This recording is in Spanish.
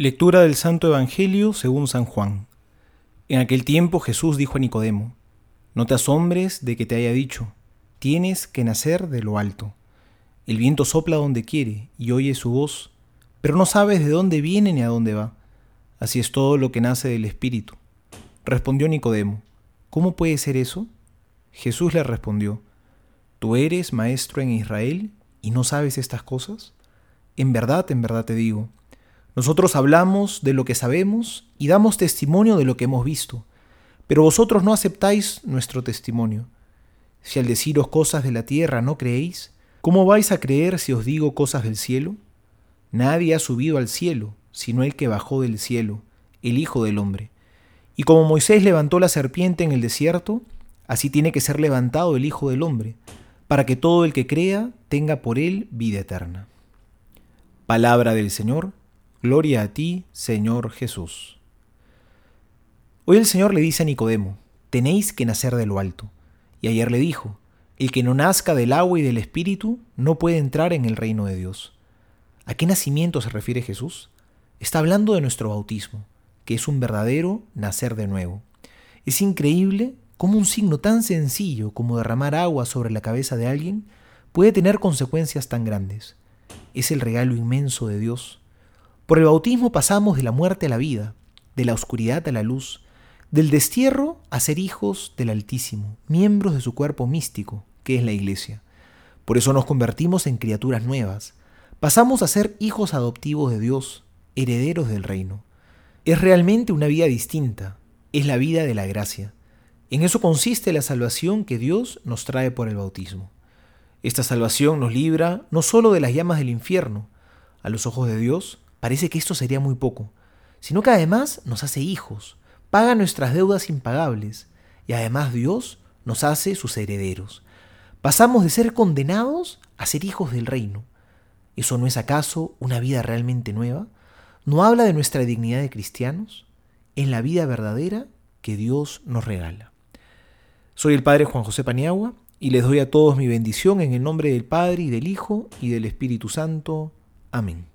Lectura del Santo Evangelio según San Juan. En aquel tiempo Jesús dijo a Nicodemo, No te asombres de que te haya dicho, tienes que nacer de lo alto. El viento sopla donde quiere y oye su voz, pero no sabes de dónde viene ni a dónde va. Así es todo lo que nace del Espíritu. Respondió Nicodemo, ¿cómo puede ser eso? Jesús le respondió, ¿tú eres maestro en Israel y no sabes estas cosas? En verdad, en verdad te digo, nosotros hablamos de lo que sabemos y damos testimonio de lo que hemos visto, pero vosotros no aceptáis nuestro testimonio. Si al deciros cosas de la tierra no creéis, ¿cómo vais a creer si os digo cosas del cielo? Nadie ha subido al cielo, sino el que bajó del cielo, el Hijo del Hombre. Y como Moisés levantó la serpiente en el desierto, así tiene que ser levantado el Hijo del Hombre, para que todo el que crea tenga por él vida eterna. Palabra del Señor Gloria a ti, Señor Jesús. Hoy el Señor le dice a Nicodemo, tenéis que nacer de lo alto. Y ayer le dijo, el que no nazca del agua y del Espíritu no puede entrar en el reino de Dios. ¿A qué nacimiento se refiere Jesús? Está hablando de nuestro bautismo, que es un verdadero nacer de nuevo. Es increíble cómo un signo tan sencillo como derramar agua sobre la cabeza de alguien puede tener consecuencias tan grandes. Es el regalo inmenso de Dios por el bautismo pasamos de la muerte a la vida, de la oscuridad a la luz, del destierro a ser hijos del Altísimo, miembros de su cuerpo místico, que es la Iglesia. Por eso nos convertimos en criaturas nuevas. Pasamos a ser hijos adoptivos de Dios, herederos del reino. Es realmente una vida distinta, es la vida de la gracia. En eso consiste la salvación que Dios nos trae por el bautismo. Esta salvación nos libra no solo de las llamas del infierno, a los ojos de Dios, parece que esto sería muy poco, sino que además nos hace hijos, paga nuestras deudas impagables y además Dios nos hace sus herederos. Pasamos de ser condenados a ser hijos del reino. ¿Eso no es acaso una vida realmente nueva? ¿No habla de nuestra dignidad de cristianos? En la vida verdadera que Dios nos regala. Soy el Padre Juan José Paniagua y les doy a todos mi bendición en el nombre del Padre y del Hijo y del Espíritu Santo. Amén.